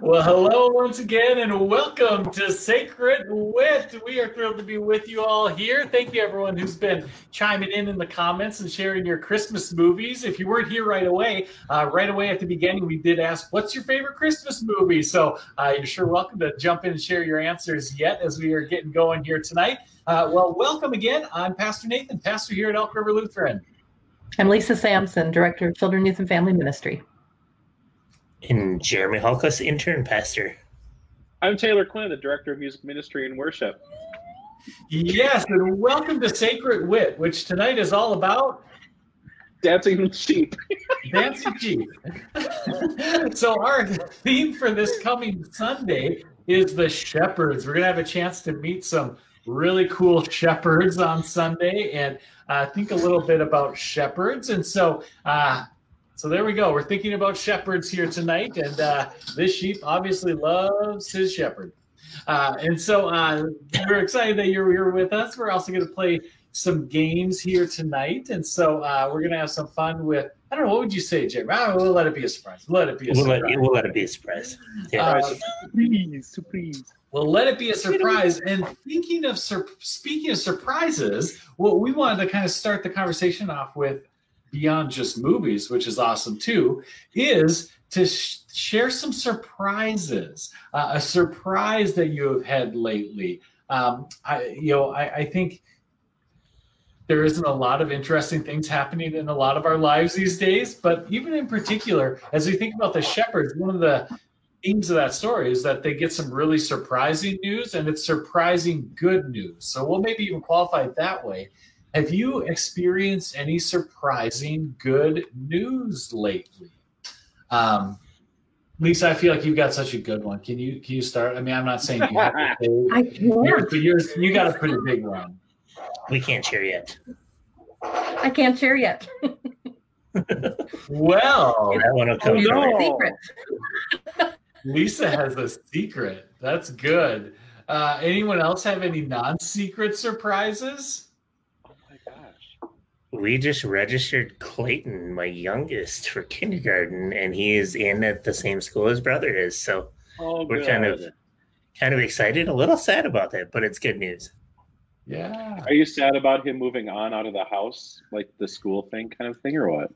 Well, hello once again, and welcome to Sacred Wit. We are thrilled to be with you all here. Thank you, everyone who's been chiming in in the comments and sharing your Christmas movies. If you weren't here right away, uh, right away at the beginning, we did ask, "What's your favorite Christmas movie?" So uh, you're sure welcome to jump in and share your answers yet as we are getting going here tonight. Uh, well, welcome again. I'm Pastor Nathan, pastor here at Elk River Lutheran. I'm Lisa Sampson, Director of Children, Youth, and Family Ministry and Jeremy Halkus, intern pastor. I'm Taylor Quinn, the director of music ministry and worship. Yes, and welcome to Sacred Wit, which tonight is all about dancing sheep. dancing sheep. so our theme for this coming Sunday is the shepherds. We're gonna have a chance to meet some really cool shepherds on Sunday and uh, think a little bit about shepherds. And so uh, so there we go. We're thinking about shepherds here tonight, and uh, this sheep obviously loves his shepherd. Uh, and so uh, we're excited that you're here with us. We're also going to play some games here tonight, and so uh, we're going to have some fun with. I don't know. What would you say, Jim? Oh, we'll let it be a surprise. We'll let it be a we'll surprise. Let, we'll let it be a surprise. Yeah. Uh, surprise, surprise. Well, let it be a surprise. And thinking of sur- speaking of surprises, what we wanted to kind of start the conversation off with beyond just movies, which is awesome too, is to sh- share some surprises. Uh, a surprise that you have had lately. Um, I, you know, I, I think there isn't a lot of interesting things happening in a lot of our lives these days. But even in particular, as we think about the shepherds, one of the themes of that story is that they get some really surprising news and it's surprising good news. So we'll maybe even qualify it that way. Have you experienced any surprising good news lately? Um, Lisa, I feel like you've got such a good one. Can you can you start? I mean, I'm not saying you have to say, I can't. but yours, you got a pretty big one. We can't share yet. I can't share yet. well, that one will come no. secret. Lisa has a secret. That's good. Uh, anyone else have any non-secret surprises? We just registered Clayton, my youngest, for kindergarten, and he is in at the same school his brother is. So oh, we're kind of kind of excited, a little sad about that, but it's good news. Yeah. Are you sad about him moving on out of the house, like the school thing, kind of thing, or what?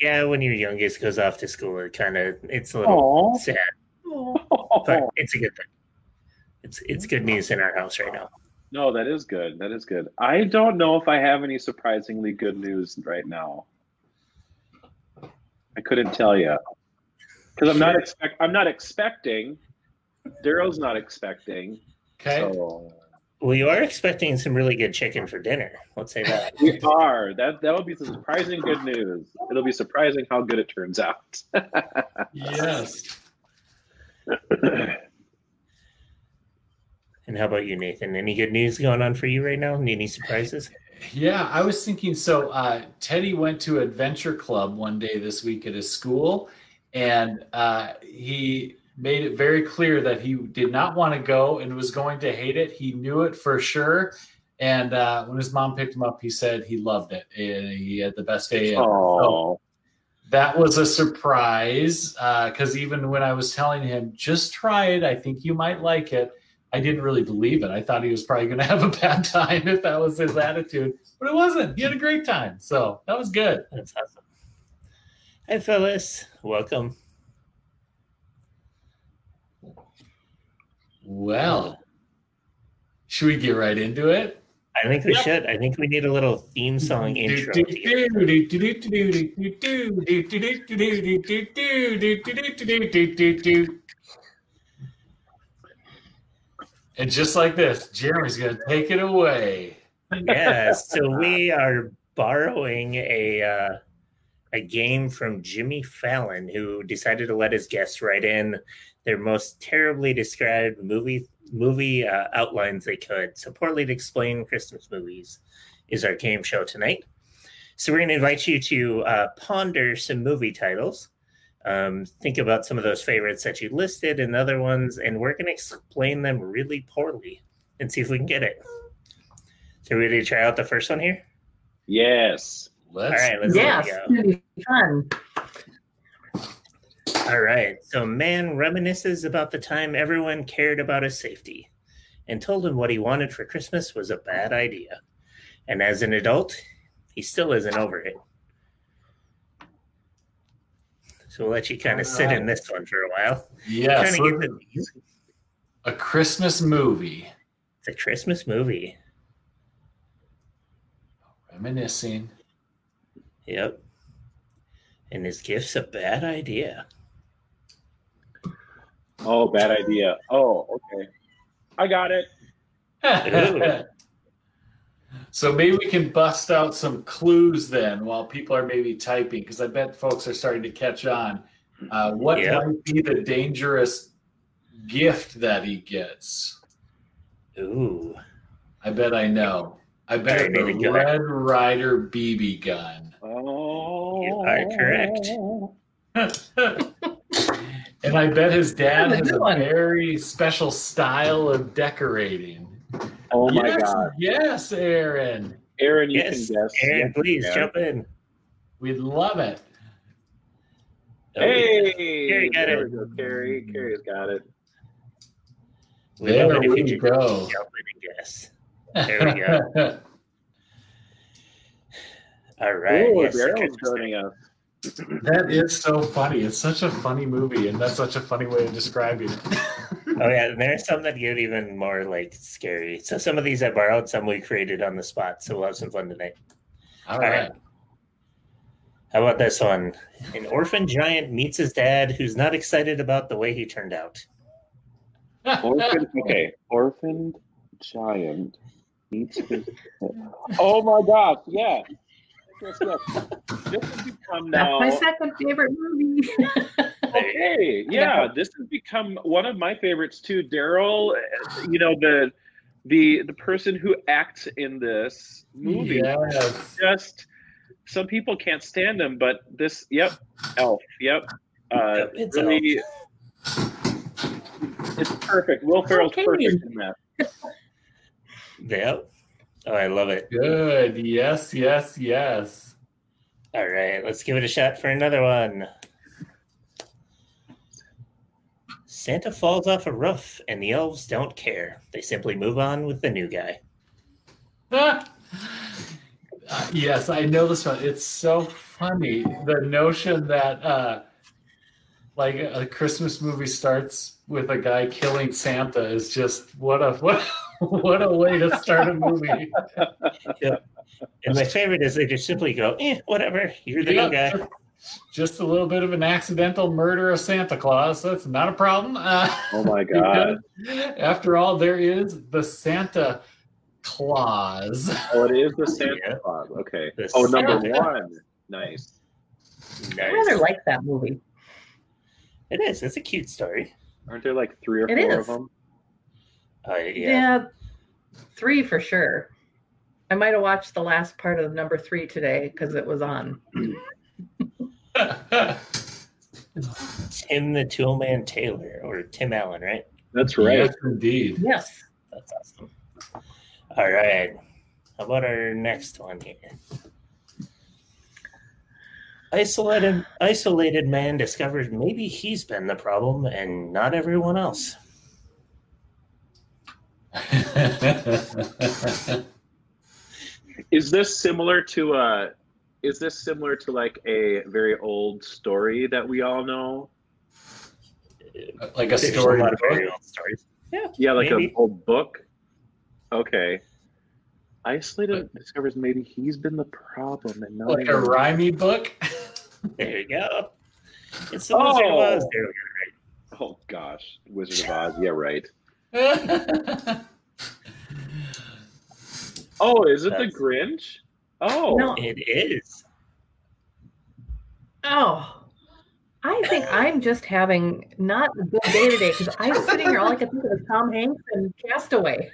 Yeah, when your youngest goes off to school, it kind of it's a little Aww. sad, Aww. but it's a good thing. It's it's good news in our house right now. No, that is good. That is good. I don't know if I have any surprisingly good news right now. I couldn't tell you because I'm not expect. I'm not expecting. Daryl's not expecting. Okay. So. Well, you are expecting some really good chicken for dinner. Let's say that. we are. That that would be some surprising good news. It'll be surprising how good it turns out. yes. And how about you, Nathan? Any good news going on for you right now? Any surprises? Yeah, I was thinking. So uh, Teddy went to Adventure Club one day this week at his school, and uh, he made it very clear that he did not want to go and was going to hate it. He knew it for sure. And uh, when his mom picked him up, he said he loved it and he had the best day. So that was a surprise because uh, even when I was telling him, just try it, I think you might like it I didn't really believe it. I thought he was probably going to have a bad time if that was his attitude, but it wasn't. He had a great time. So that was good. That's awesome. Hi, Phyllis. Welcome. Well, should we get right into it? I think we should. I think we need a little theme song intro. And just like this, Jeremy's going to take it away. Yeah, so we are borrowing a uh, a game from Jimmy Fallon, who decided to let his guests write in their most terribly described movie movie uh, outlines they could. So poorly to explain Christmas movies is our game show tonight. So we're going to invite you to uh, ponder some movie titles. Um, think about some of those favorites that you listed and other ones, and we're going to explain them really poorly and see if we can get it. So, ready to try out the first one here? Yes. Let's, All right, let's yes, be fun. All right. So, man reminisces about the time everyone cared about his safety and told him what he wanted for Christmas was a bad idea. And as an adult, he still isn't over it. So we'll let you kind of sit in this one for a while. Yeah. A Christmas movie. It's a Christmas movie. Reminiscing. Yep. And his gift's a bad idea. Oh, bad idea. Oh, okay. I got it. so maybe we can bust out some clues then while people are maybe typing, because I bet folks are starting to catch on. Uh, what yep. might be the dangerous gift that he gets? Ooh. I bet I know. I bet the Red Ryder BB gun. Oh, you are correct. And I bet his dad has a very special style of decorating. Oh my yes, god! Yes, Aaron. Aaron, you yes, can guess. Aaron, please yeah. jump in. We'd love it. Hey, Carrie got there it. We go. Carrie, Carrie's got it. We there we go. Jump in and guess. There we go. All right. Ooh, yes, Daryl's joining us. That is so funny. It's such a funny movie, and that's such a funny way of describing it. Oh yeah, and there's some that get even more like scary. So some of these I borrowed, some we created on the spot. So we'll have some fun tonight. All, All right. right. How about this one? An orphan giant meets his dad, who's not excited about the way he turned out. Orphan, okay, orphaned giant meets his. Oh my gosh! Yeah, yes, yes. This has become now That's my second favorite movie. okay, yeah, this has become one of my favorites too. Daryl, you know the the the person who acts in this movie. Yes. Just some people can't stand him, but this, yep, Elf, yep, uh, it's really, it's perfect. Will Ferrell's okay. perfect in that. Yep. Oh, I love it. Good. Yes, yes, yes. All right, let's give it a shot for another one. Santa falls off a roof and the elves don't care. They simply move on with the new guy. uh, yes, I know this one. It's so funny. The notion that uh, like a Christmas movie starts with a guy killing Santa is just what a what what a way to start a movie. yeah. And my favorite is they just simply go, eh, whatever, you're the yeah, new guy. Just a little bit of an accidental murder of Santa Claus. That's not a problem. Uh, oh my God. After all, there is the Santa Claus. Oh, it is the Santa yeah. Claus. Okay. The oh, number one. Nice. nice. I rather like that movie. It is. It's a cute story. Aren't there like three or it four is. of them? Uh, yeah. yeah, three for sure. I might have watched the last part of number three today because it was on. Tim the Toolman Taylor or Tim Allen, right? That's right. Yes, indeed. Yes. That's awesome. All right. How about our next one here? Isolated isolated man discovers maybe he's been the problem and not everyone else. is this similar to a? Is this similar to like a very old story that we all know? Like a story. A lot of very old stories. Yeah. Yeah, like an old book. Okay. Isolated discovers maybe he's been the problem and not Like a even- rhymey book. There you go. It's the Wizard of oh! Oz. Oh. There we go. Oh gosh, Wizard of Oz. Yeah, right. Oh, is it the Grinch? Oh, No. It is. Oh, I think I'm just having not a good day today because I'm sitting here. All I can think of is Tom Hanks and Castaway.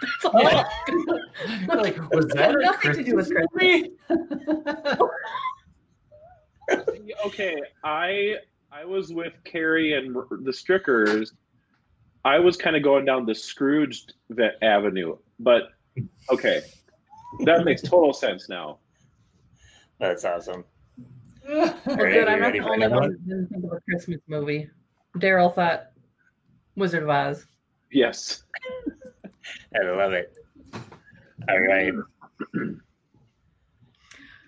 That's all I can think like, was that a Nothing to do with Christmas movie? okay. I I was with Carrie and the Strickers. I was kind of going down the Scrooged ve- avenue, but okay, that makes total sense now. That's awesome. Well, good. I'm not the only one who didn't think of a Christmas movie. Daryl thought Wizard of Oz. Yes. I love it. All right.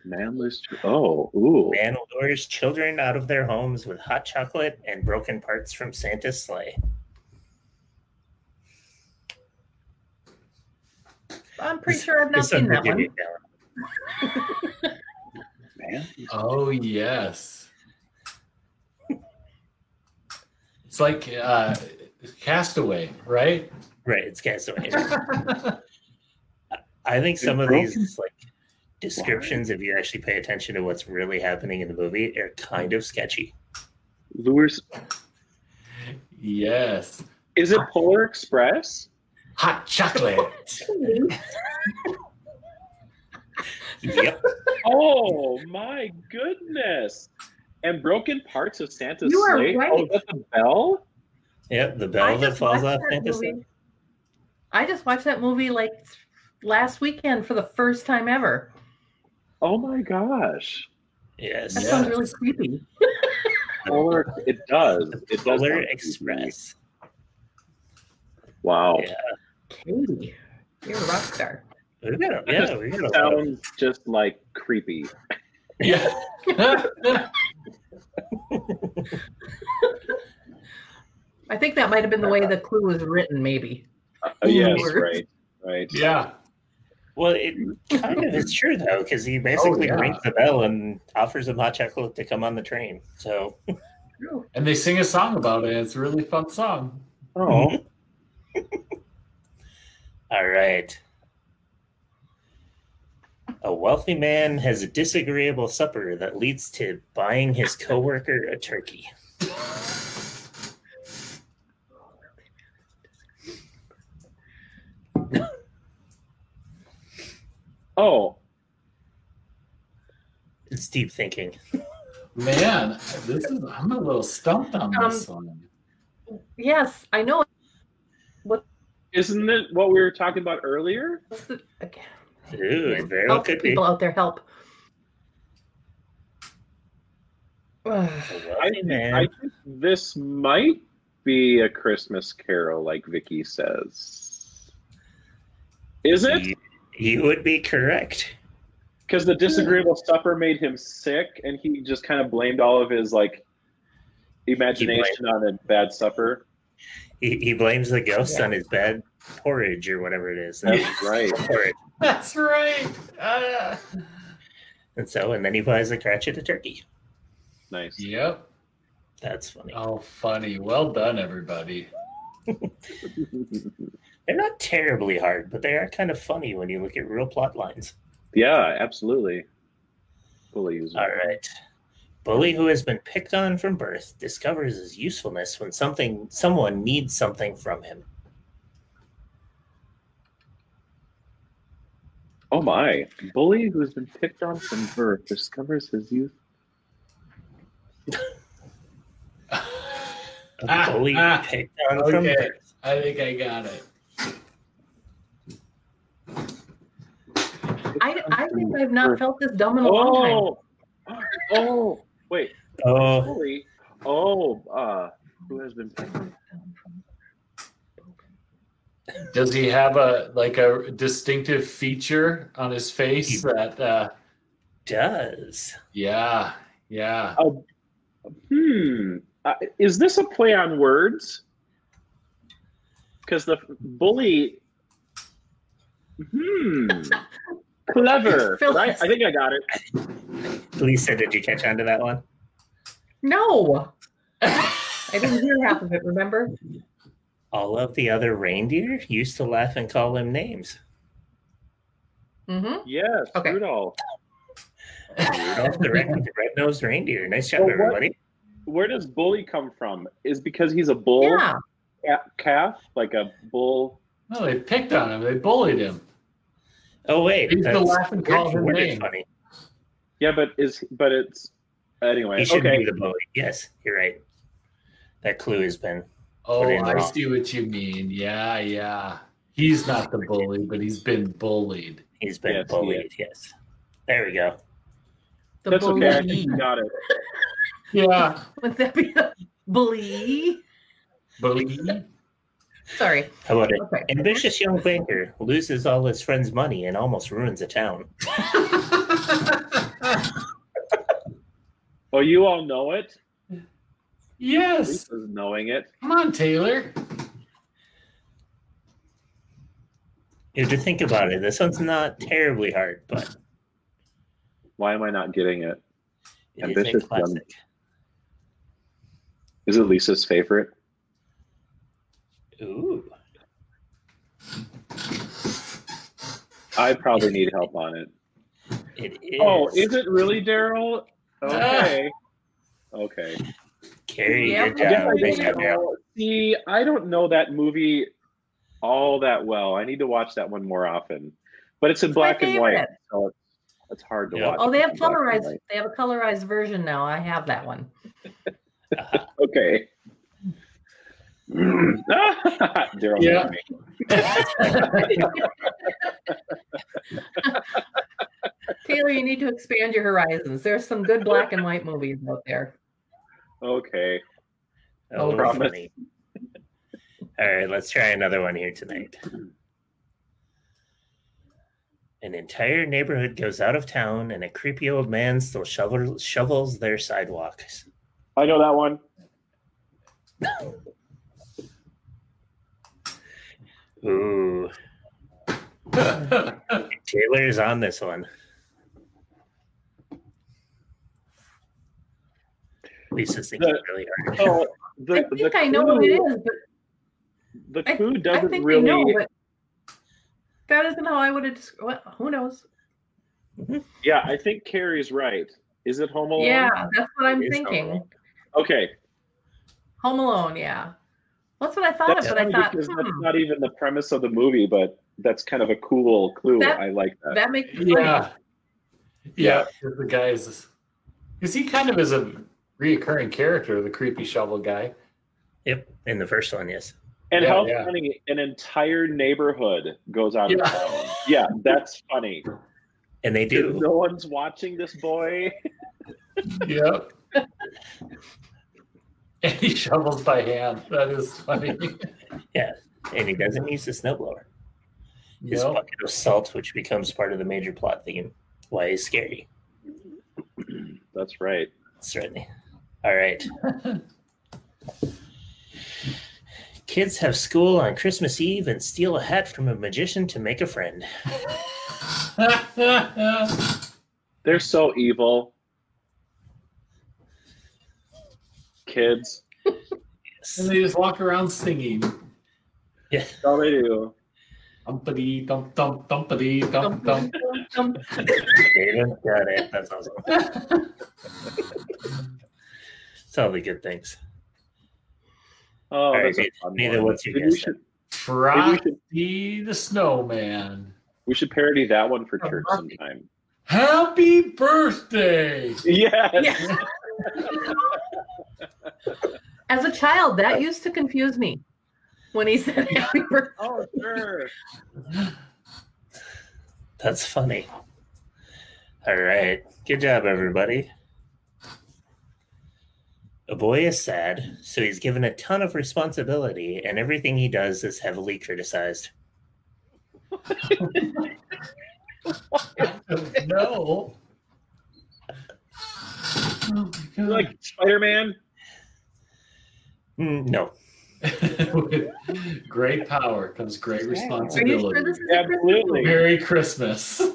Man lose. Oh, ooh. Man lures children out of their homes with hot chocolate and broken parts from Santa's sleigh. I'm pretty sure I've not seen will that one. Man. Oh yes. It's like uh, Castaway, right? Right, it's Castaway. I think some of these like descriptions, if you actually pay attention to what's really happening in the movie, are kind of sketchy. Lures. yes. Is it Polar Express? Hot chocolate. Yep. Oh my goodness! And broken parts of Santa's You are sleigh. right. Oh, that's a bell. Yep. The I bell that just falls watched off that Santa's sleigh. movie. I just watched that movie like last weekend for the first time ever. Oh my gosh! Yes. That Yeah. sounds really creepy. Polar. It does. It does. Polar Express. creepy. Wow. Yeah. Katie, you're a rock star. We got a, yeah, we got a lot of Sounds just like creepy. Yeah. I think that might have been the way the clue was written, maybe. Uh, yes, right, right. yeah. Well, it kind of is true though, because he basically yeah. rings the bell and offers him hot chocolate to come on the train. So And they sing a song about it. It's a really fun song. Oh, All right. A wealthy man has a disagreeable supper that leads to buying his coworker a turkey. oh, It's deep thinking. Man, this is I'm a little stumped on this um, one. Yes, I know. Isn't it what we were talking about earlier? What's the, okay. Ooh, it very well Help be. people out there help. Ugh. A I wealthy think. I think this might be a Christmas Carol, like Vicky says. Is it? You, you would be correct. Because the disagreeable supper made him sick, and he just kind of blamed all of his like imagination on a bad supper. He, he blames the ghost Yeah. on his bad porridge or whatever it is. That's right. Porridge. That's right. Uh, And so, and then he buys a Cratchit a turkey. Nice. yep. That's funny. Oh, funny. Well done, everybody. They're not terribly hard, but they are kind of funny when you look at real plot lines. yeah, absolutely. Bullies. All right. Bully who has been picked on from birth discovers his usefulness when something someone needs something from him. Oh my! Bully who has been picked on from birth discovers his youth. Ah, bully ah, picked on from okay. birth. I think I got it. I, I think I've not felt this dumb in a long time. Oh, oh, wait, Oh, bully. Oh, uh, who has been? Does he have a like a distinctive feature on his face He- that uh does. yeah, yeah. Oh, hmm. Uh, is this a play on words? Because the bully Hmm. Clever. Right? I think I got it. Lisa, did you catch on to that one? No, I didn't hear half of it. Remember? All of the other reindeer used to laugh and call him names. Mm-hmm. Yes, Okay. Rudolph. Rudolph the red, nosed reindeer. Nice job, Well, what- everybody. Where does bully come from? Is because he's a bull Yeah. calf, like a bull. No, they picked on him. They bullied him. Oh wait, He's the that's laugh and call him name. funny. Yeah, but is but it's anyway. He should okay. be the bully. Yes, you're right. That clue has been. Oh, I wrong. see what you mean. Yeah, yeah. He's not the bully, but he's been bullied. He's been Yes, he bullied. Yes. There we go. The That's okay. I bully. got it. Yeah. Would that be a bully? Bully. Sorry. How about it? Okay. Ambitious young banker loses all his friends' money and almost ruins a town. Oh, you all know it. yes. Lisa's knowing it. Come on, Taylor. If you have to think about it. This one's not terribly hard, but Why am I not getting it? it is a Ambitious young- Is it Lisa's favorite? Ooh. I probably need help on it. It is. Oh, is it really Daryl? Okay. Okay. Carrie, Yeah, good I guess job. I Nice didn't Daryl. know. See, I don't know that movie all that well. I need to watch that one more often. But it's in It's black and white, so it's, it's hard to Yeah. watch. Oh, they have in black and colorized. They have a colorized version now. I have that one. Uh-huh. Okay. Daryl Yeah. me. Taylor, you need to expand your horizons. There's some good black and white movies out there. Okay. Oh, Promise. All right, let's try another one here tonight. An entire neighborhood goes out of town, and a creepy old man still shovel, shovels their sidewalks. I know that one. Ooh, Taylor's on this one. Lisa's thinking The- really hard. Oh, the, I think the I know what it clue- is, but The I, clue I doesn't think really. I know, but that isn't how I would have. desc- Well, who knows? Yeah, I think Carrie's right. Is it Home Alone? Yeah, that's what I'm It is thinking. Okay. Home Alone. Yeah, that's what I thought That's of. But I funny thought because that's hmm, not even the premise of the movie, but that's kind of a cool clue. That- I like that. that makes it funny. yeah. Yeah. The guys. Because he kind of is a reoccurring character, the creepy shovel guy. Yep, in the first one, yes. and Yeah, how yeah. funny an entire neighborhood goes out Yeah. of town. Yeah, that's funny. And they do. No one's watching this boy. Yep. and he shovels by hand. That is funny. Yeah. And he doesn't use the snowblower. His Yep. bucket of salt, which becomes part of the major plot theme. Why he's scary. That's right. Certainly. All right. Kids have school on Christmas Eve and steal a hat from a magician to make a friend. They're so evil. Kids. Yes. and they just walk around singing. Yeah. That's all they do. Dumpity dump dump dumpity dump dump. Um, David, got it. That's awesome. It's all the good things. Oh, right, that's a Nathan- fun one. what's your we guess should, Frosty the snowman. we should parody that one for church sometime. Happy birthday! Yes. Yeah. As a child, that used to confuse me when he said happy birthday. Oh, sure. That's funny. All right. Good job, everybody. A boy is sad, so he's given a ton of responsibility, and everything he does is heavily criticized. no. Oh. Like Spider Man. Mm, no. With great power comes great Are you responsibility. sure this is a Absolutely. Merry Christmas.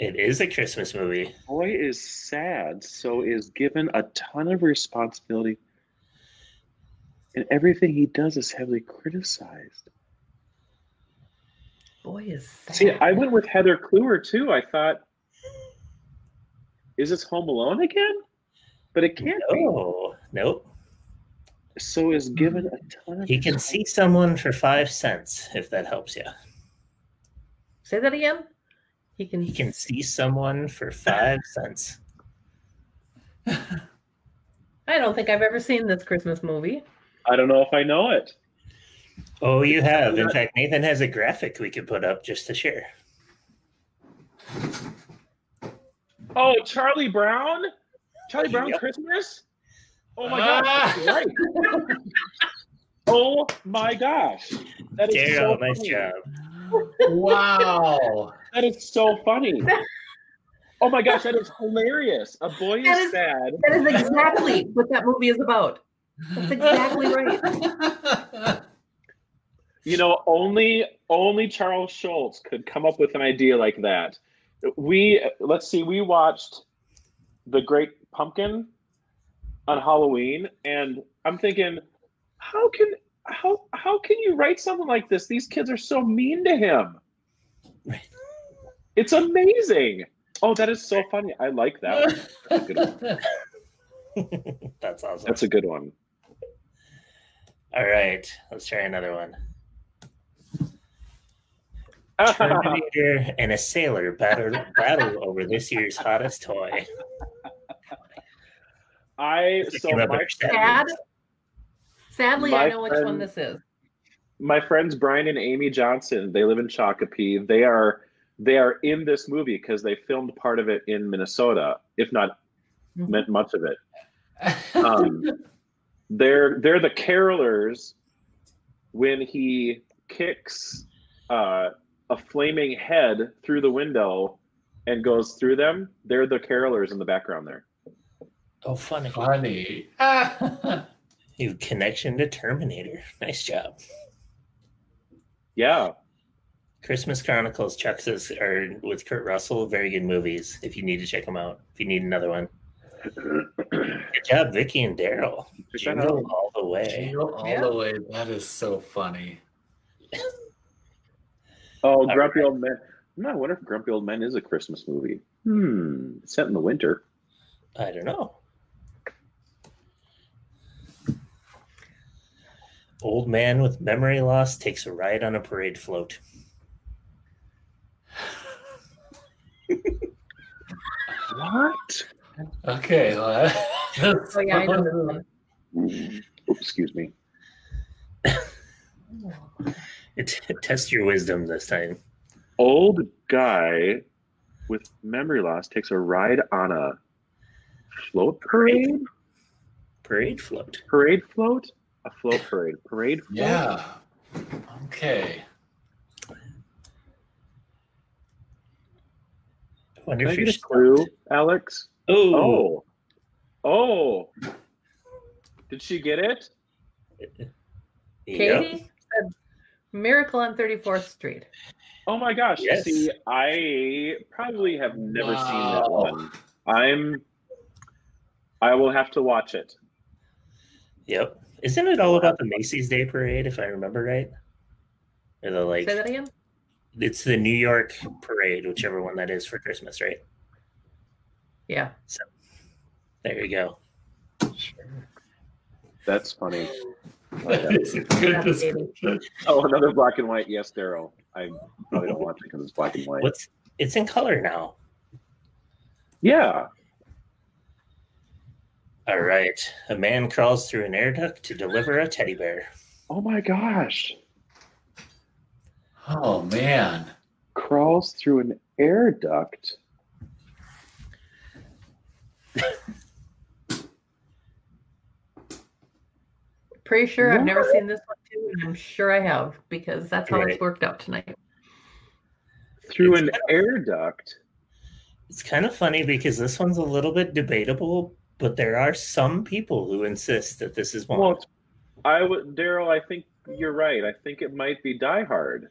It is a Christmas movie. Boy is sad, so is given a ton of responsibility, and everything he does is heavily criticized. Boy is sad. See, I went with Heather Kluwer too. I thought, is this Home Alone again? But it can't be. Oh, nope. So is given a ton of. He can see someone for five cents, if that helps you. Say that again. He can. He can see someone for five cents. I don't think I've ever seen this Christmas movie. I don't know if I know it. Oh, you have. In fact, Nathan has a graphic we could put up just to share. Oh, Charlie Brown? Charlie Brown Yep. Christmas? Oh my gosh, Ah. right. oh my gosh. That is Daryl, so nice funny. job. wow. That is so funny. Oh my gosh, that is hilarious. A boy That is is- sad. That is exactly what that movie is about. That's exactly right. You know, only only Charles Schulz could come up with an idea like that. We let's see, we watched The Great Pumpkin on Halloween, and I'm thinking, how can how how can you write something like this? These kids are so mean to him. It's amazing. Oh, that is so funny. I like that one. That's one. That's awesome. That's a good one. All right, let's try another one. Terminator and a sailor battle battle over this year's hottest toy. I so Picking up my our. Sad. Sadly, I My know which one this is. my friends Brian and Amy Johnson, they live in Shakopee. They are they are in this movie because they filmed part of it in Minnesota, if not Mhm. meant much of it. Um, they're they're the carolers when he kicks uh, a flaming head through the window and goes through them. They're the carolers in the background there. Oh, funny. Funny. You connection to Terminator. Nice job. Yeah, Christmas Chronicles, Chuck says, are with Kurt Russell. Very good movies. If you need to check them out, if you need another one. Good job, Vicky and Daryl. Check Jingle all the way. Jingle all Yeah. the way. That is so funny. Oh, Grumpy Old Men. I wonder if Grumpy Old Men is a Christmas movie. Hmm, set in the winter. I don't know. Old man with memory loss takes a ride on a parade float. What? Okay. well, Oh yeah, I know this one. Ooh, excuse me. It, test your wisdom this time. Old guy with memory loss takes a ride on a float parade. Parade float. Parade float. A float parade. Parade float. yeah. Okay. I wonder Can I get you're a clue. Alex? Oh, Oh. Oh. Did she get it? Yep. Katie said Miracle on 34th Street. Oh my gosh. Yes. See, I probably have never seen that one. I'm I will have to watch it. Yep. Isn't it all about the Macy's Day Parade, if I remember right? Or the like, Say that again. it's the New York Parade, whichever one that is for Christmas, right? Yeah. So there you go. That's funny. It's a good Yeah, description. Oh, another black and white. Yes, Daryl. I probably don't watch it because it's black and white. What's it's in color now. Yeah. All right. A man crawls through an air duct to deliver a teddy bear. Oh my gosh. Oh man. Crawls through an air duct. Pretty sure I've never seen this one too, and I'm sure I have because that's how Right. it's worked out tonight. Through It's an kind air duct. It's kind of funny because this one's a little bit debatable, but there are some people who insist that this is one. Well, I would, Daryl. I think you're right. I think it might be Die Hard.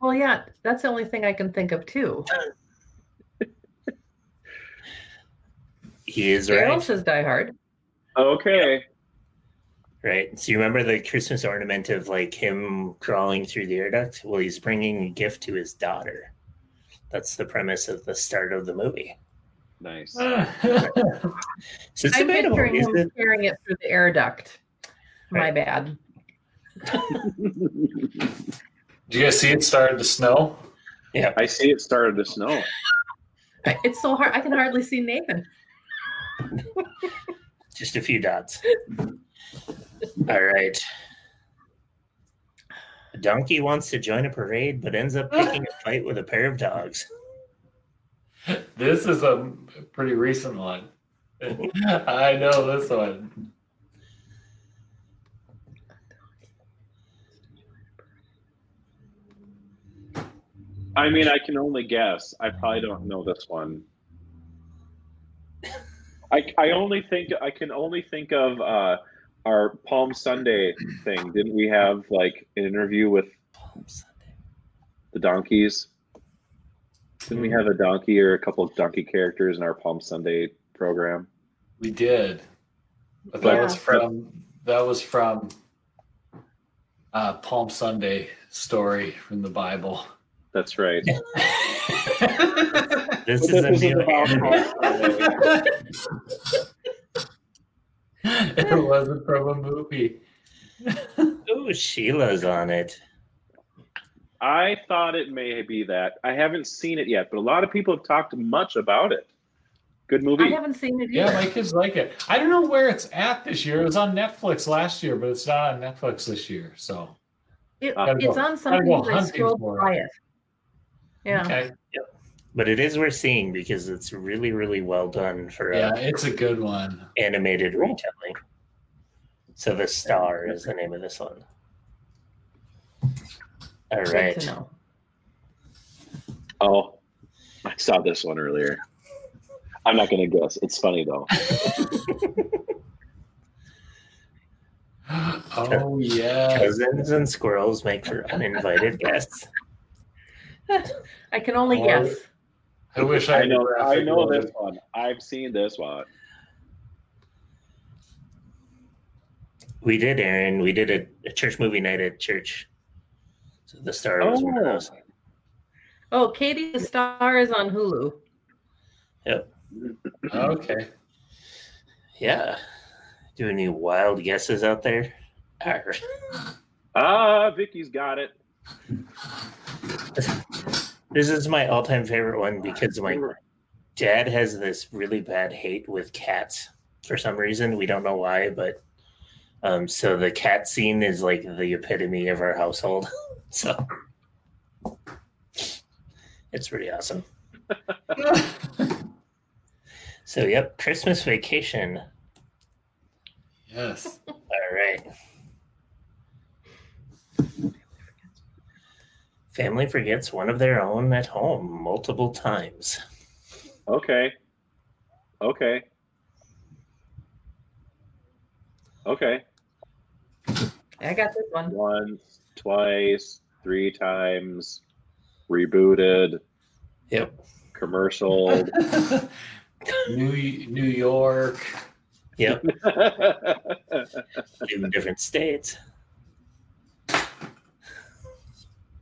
Well, yeah, that's the only thing I can think of too. He is right. Daryl right. says Die Hard. Okay. Right. So you remember the Christmas ornament of like him crawling through the air duct? Well, he's bringing a gift to his daughter. That's the premise of the start of the movie. Nice. So it's I'm debatable. picturing him it? carrying it through the air duct. My Right. bad. Do you guys see it started to snow? Yeah. I see it started to snow. It's so hard. I can hardly see Nathan. Just a few dots. All right. A donkey wants to join a parade, but ends up picking a fight with a pair of dogs. This is a pretty recent one. I know this one. I mean, I can only guess. I probably don't know this one. I, I only think I can only think of uh, our Palm Sunday thing. Didn't we have like an interview with the donkeys? Didn't we have a donkey or a couple of donkey characters in our Palm Sunday program? We did. But that Yeah. was from that was from uh, Palm Sunday story from the Bible. That's right. This is a this isn't new Palm it wasn't from a movie. Oh, Sheila's on it. I thought it may be that. I haven't seen it yet, but a lot of people have talked much about it. Good movie. I haven't seen it yet. Yeah, my kids like it. I don't know where it's at this year. It was on Netflix last year, but it's not on Netflix this year. So It, it's go- on something go as I hunting for it. by it. Yeah. okay, But it is worth seeing because it's really, really well done for yeah, uh, it's a good one. animated retelling. So the star is the name of this one. All Good right. to know. Oh, I saw this one earlier. I'm not going to guess. It's funny though. Oh yeah, Cousins and squirrels make for uninvited guests. I can only Oh, guess. I wish I, I know. knew I know graphic this one. I've seen this one. We did, Aaron. We did a, a church movie night at church. So the star was one of Oh. those. Oh, Katie the Star is on Hulu. Yep. okay. Yeah. Do any wild guesses out there? Arr. Ah, Vicky's got it. This is my all-time favorite one because my dad has this really bad hate with cats for some reason. We don't know why, but um, so the cat scene is like the epitome of our household. so it's pretty awesome. So yep, Christmas vacation. yes. All right. Family forgets one of their own at home multiple times. Okay. Okay. Okay. I got this one. Once, twice, three times, rebooted, Yep. commercial. New New York. Yep. in different states.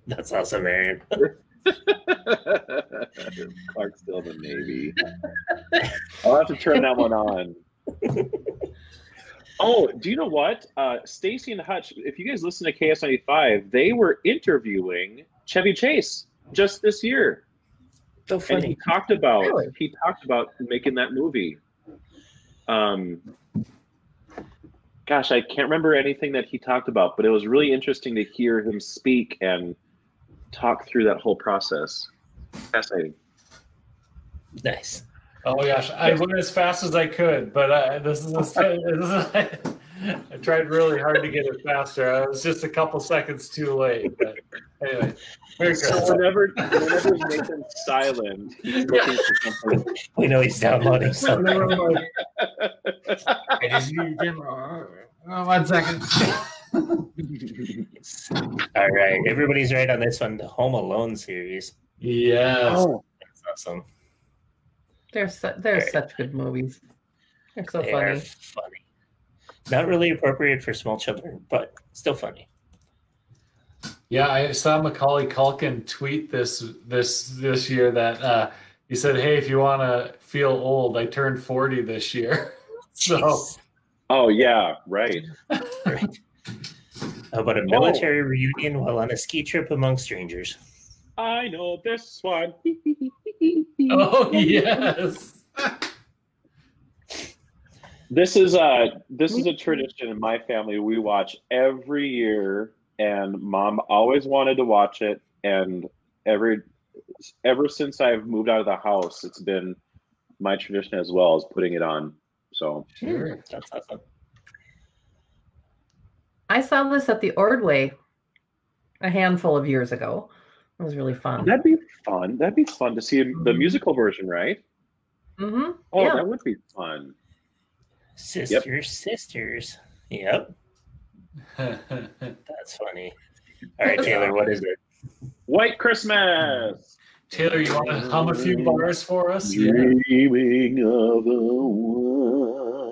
That's awesome, Aaron. Clark's still in the Navy. I'll have to turn that one on. Oh, do you know what? Uh, Stacy and Hutch, if you guys listen to KS95, they were interviewing Chevy Chase just this year. So funny. and he talked about Really? he talked about making that movie. Um, gosh, I can't remember anything that he talked about, but it was really interesting to hear him speak and talk through that whole process. Fascinating. Nice. Oh my gosh, I went as fast as I could, but uh, this is, this is I tried really hard to get it faster. I was just a couple seconds too late. But anyway, very So good. whenever whenever Nathan's silent, he's looking for something. We know he's downloading So something. then I'm like, I just need them. Oh, one second. All right, everybody's right on this one. The Home Alone series. yes. Oh, That's awesome. They're su- they're such good movies. They're so they are funny. funny. Not really appropriate for small children, but still funny. Yeah, I saw Macaulay Culkin tweet this this this year that uh, he said, "Hey, if you want to feel old, I turned forty this year." so Jeez. oh yeah, right. Right. How about a military reunion while on a ski trip among strangers? I know this one. oh yes, This is a this is a tradition in my family. We watch every year, and Mom always wanted to watch it. And every ever since I've moved out of the house, it's been my tradition as well as putting it on. So sure. That's awesome. I saw this at the Ordway a handful of years ago. It was really fun. that'd be fun. That'd be fun to see the musical version, right? Mm-hmm. Oh, Yeah. that would be fun. Sisters, sisters. Yep, that's funny. All right, Taylor, what is it? White Christmas. Taylor, you want to hum a few bars for us? Yeah. Dreaming of a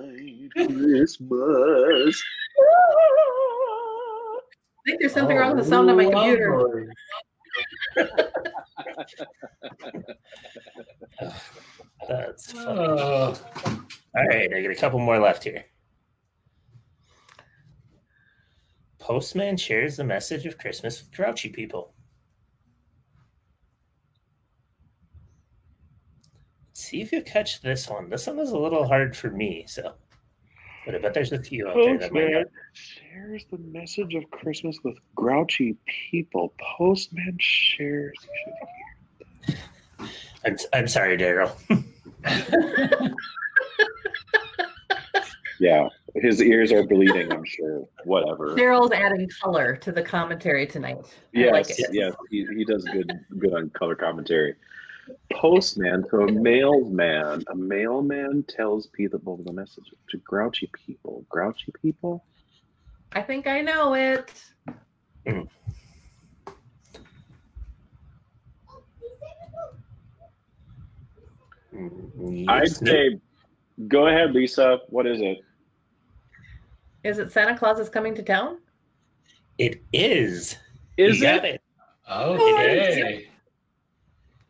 white Christmas. I think there's something wrong with the sound on my Oh, computer. That's funny. Oh, All right, I got a couple more left here. Postman shares the message of Christmas with grouchy people. Let's see if you catch this one. This one is a little hard for me, so. But I there's a few out there that might Postman shares the message of Christmas with grouchy people. Postman shares. I'm, I'm sorry, Daryl. Yeah, his ears are bleeding. I'm sure. Whatever. Daryl's adding color to the commentary tonight. I Yes, like yes, he, he does good good on color commentary. Postman to a mailman. A mailman tells people the message to grouchy people. Grouchy people? I think I know it. Mm, I'd say, go ahead, Lisa. What is it? Is it Santa Claus is coming to town? it is. Is you got it? it? okay.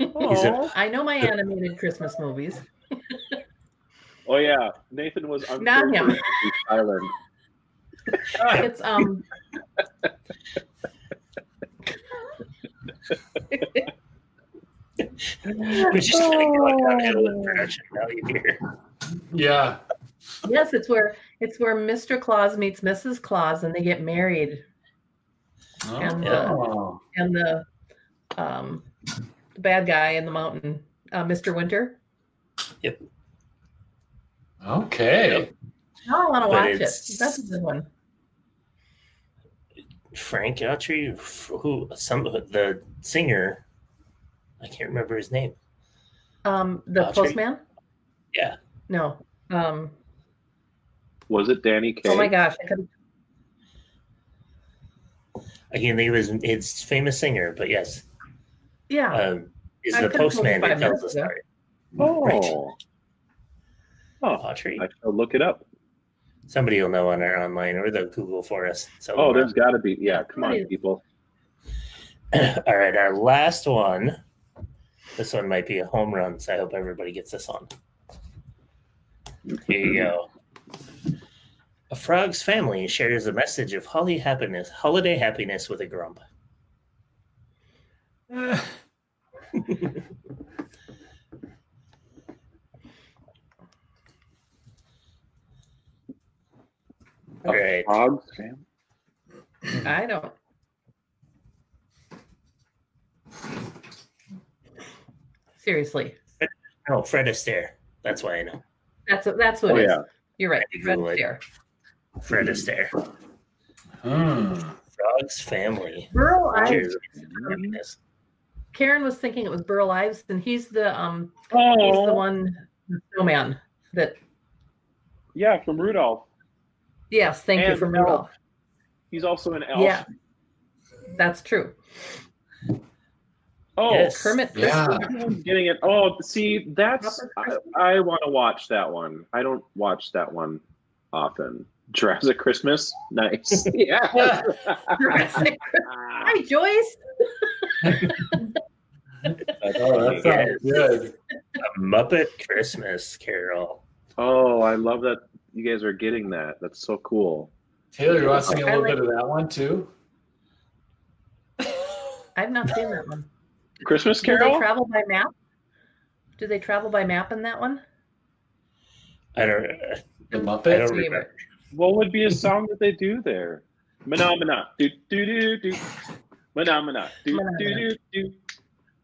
Is. I know my animated Christmas movies. Oh yeah, Nathan was Not him. uncharacteristically silent. It's um We're just kind of going downhill in production value here. Yeah. yes, it's where it's where Mr. Claus meets Mrs. Claus and they get married And, uh, Oh. and the um the bad guy in the mountain, uh, Mr. Winter. Yep. Okay. Now I want to watch it. That's a good one. Frank Autry, who some the singer, I can't remember his name. Um, the Autry? postman. Yeah. No. Um. Was it Danny Kaye? Oh my gosh. I could, I can't think of his, his famous singer, but yes, yeah. um, is I the could've told you postman that tells minutes the story. Oh, Right. oh, Autry. I shall look it up. Somebody will know on our online or they'll Google for us. So Oh, there's got to be. Yeah, come on, people. all right, our last one. This one might be a home run, so I hope everybody gets this on. Here you go. A frog's family shares a message of holly happiness, holiday happiness with a grump. All right. Frogs fam. I don't. Seriously, Oh, Fred Astaire. That's why I know. that's that's what Oh it is. yeah. You're right. I Red Google it. Stare. Fred Astaire. hmm. Frog's family Burl Ives. Karen was thinking it was Burl Ives, and he's the um he's the one the snowman that yeah, from Rudolph. Yes, thank you And for Elf. Rudolph. He's also an elf. Yeah, that's true. Oh, Yes. Kermit. Yeah. everyone's getting it. Oh, see, that's I, I want to watch that one. I don't watch that one often. Jurassic Christmas, nice. yeah. Jurassic. Hi, Joyce. Oh, that sounds good. A Muppet Christmas Carol. oh, I love that you guys are getting that. That's so cool. Taylor, you want to sing a little like- bit of that one too? I've not seen that one. Christmas Carol. Do they Carol. travel by map? Do they travel by map in that one? I don't. The Muppets. don't remember. What would be a song that they do there? Phenomena. Do do do do. Phenomena. Do do do do.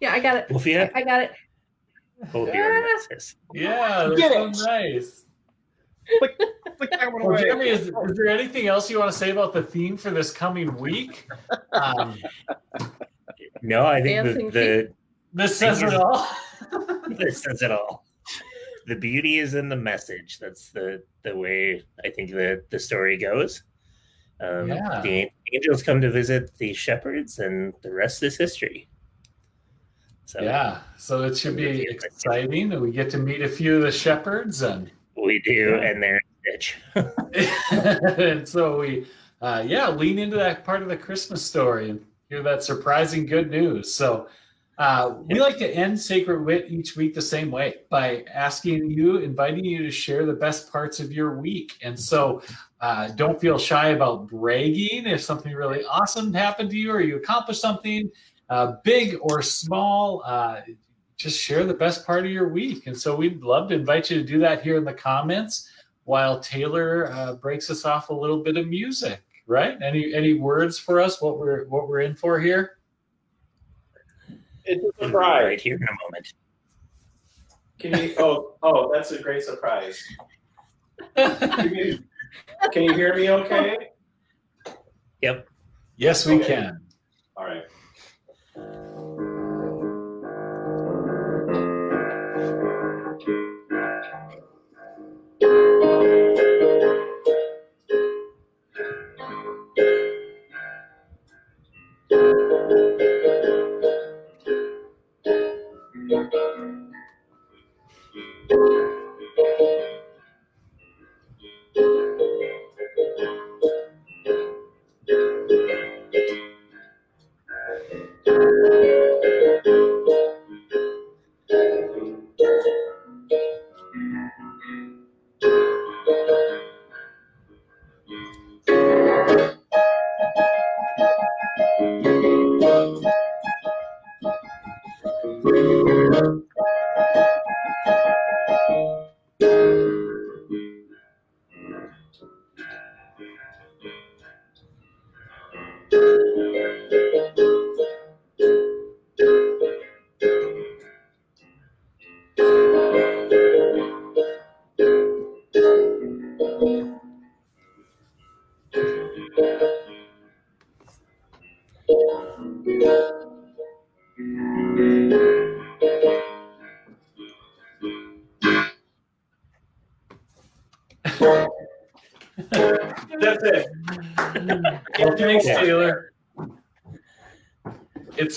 Yeah, I got it. Well, if I got it. hold your. Yeah, that's Get so it. nice. Click that one Well. Jeremy, is, is there anything else you want to say about the theme for this coming week? Um, No, I think Dancing the, the this says it all. this says it all. The beauty is in the message. That's the the way I think the the story goes. Um, Yeah. The angels come to visit the shepherds, and the rest is history. So Yeah, so it should be exciting, and we get to meet a few of the shepherds, and we do, and they're bitch. and so we, uh, yeah, lean into that part of the Christmas story and hear that surprising good news. So uh, we like to end Sacred Wit each week the same way by asking you, inviting you to share the best parts of your week. And so uh, don't feel shy about bragging if something really awesome happened to you or you accomplished something uh, big or small. Uh, just share the best part of your week. And so we'd love to invite you to do that here in the comments while Taylor uh, breaks us off a little bit of music. Right? Any any words for us? What we're what we're in for here? It's a surprise. right here in a moment. Can you? Oh, oh, that's a great surprise. Can you, can you hear me? Okay. Yep. yes, we can. All right.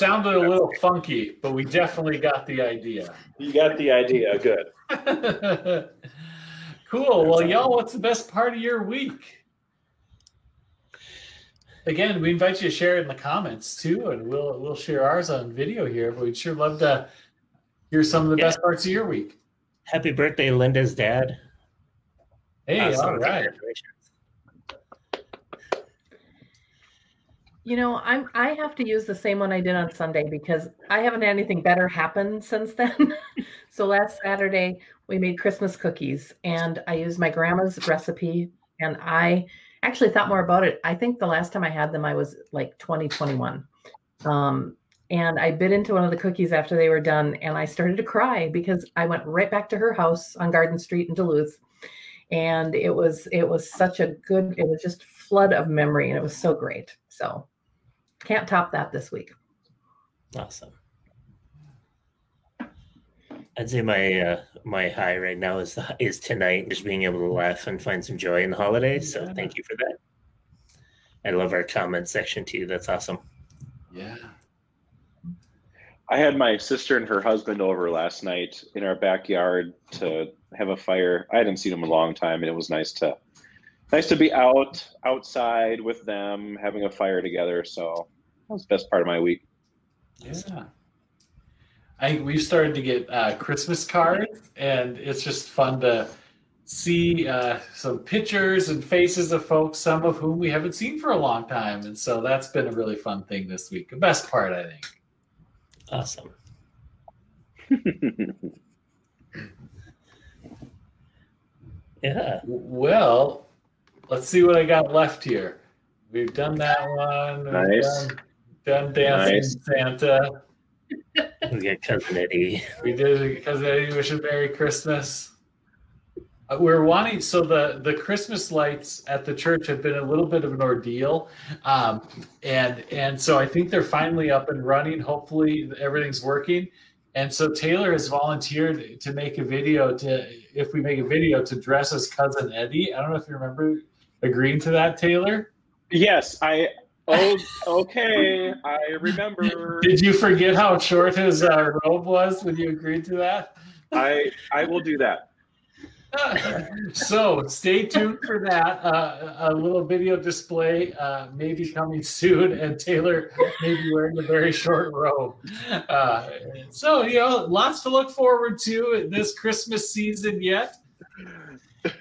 Sounded a little funky, but we definitely got the idea. You got the idea. Good. cool. Well, y'all, what's the best part of your week? Again, we invite you to share it in the comments too, and we'll we'll share ours on video here. But we'd sure love to hear some of the Yeah. best parts of your week. Happy birthday, Linda's dad. Hey, Awesome. all right. You know, I'm I have to use the same one I did on Sunday because I haven't had anything better happen since then. so last Saturday we made Christmas cookies and I used my grandma's recipe and I actually thought more about it. I think the last time I had them, I was like 2021. Um, and I bit into one of the cookies after they were done, and I started to cry because I went right back to her house on Garden Street in Duluth, and it was it was such a good. It was just flood of memory, and it was so great. So can't top that this week. Awesome. I'd say my uh, my high right now is is tonight, just being able to laugh and find some joy in the holidays. So thank you for that. I love our comment section too. That's awesome. Yeah. I had my sister and her husband over last night in our backyard to have a fire. I hadn't seen them in a long time, and it was nice to nice to be out outside with them having a fire together. So that was the best part of my week. Yeah. I we've started to get uh, Christmas cards, and it's just fun to see uh, some pictures and faces of folks, some of whom we haven't seen for a long time, and so that's been a really fun thing this week. The best part, I think. Awesome. yeah. Well, let's see what I got left here. We've done that one. We've Nice. Done, done dancing Nice. Santa. We got cousin Eddie. We did it because Eddie wish a Merry Christmas. Uh, We're wanting so the the Christmas lights at the church have been a little bit of an ordeal, um, and and so I think they're finally up and running. Hopefully everything's working, and so Taylor has volunteered to make a video to if we make a video to dress as cousin Eddie. I don't know if you remember agreeing to that, Taylor. yes, I. Oh, okay. I remember. Did you forget how short his uh, robe was when you agreed to that? I I will do that. so stay tuned for that. Uh, a little video display uh, may be coming soon, and Taylor may be wearing a very short robe. Uh, so, you know, lots to look forward to this Christmas season yet.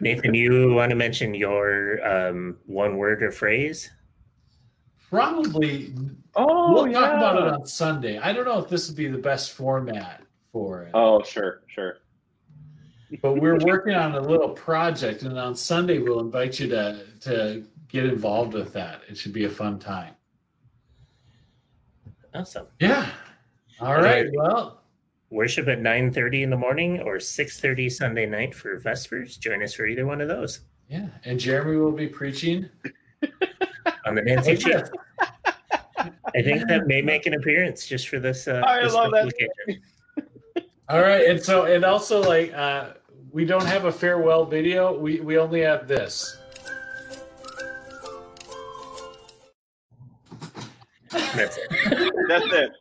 Nathan, you want to mention your um, one word or phrase? Probably Oh, we'll talk about it on Sunday. I don't know if this would be the best format for it. Oh, sure, sure. but we're working on a little project and on sunday we'll invite you to to get involved with that it should be a fun time Awesome. yeah all right well Worship at 9.30 in the morning or 6.30 Sunday night for Vespers. Join us for either one of those yeah and jeremy will be preaching on the Nancy Chief. I think that may make an appearance just for this. Uh, I this love that. all right and so and also like uh we don't have a farewell video we we only have this That's it. That's it.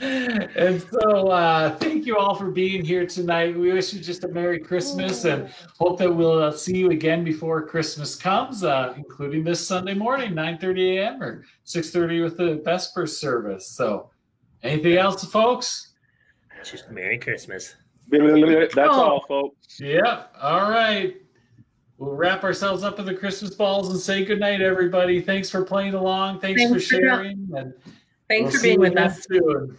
And so uh, thank you all for being here tonight. We wish you just a Merry Christmas and hope that we'll uh, see you again before Christmas comes, uh, including this Sunday morning, 9.30 a.m. or 6.30 with the Vesper service. So anything else, folks? Just Merry Christmas. That's Oh. all, folks. Yep. All right. We'll wrap ourselves up in the Christmas balls and say goodnight, everybody. Thanks for playing along. Thanks, Thanks for for sharing. And Thanks we'll for being with us. Soon.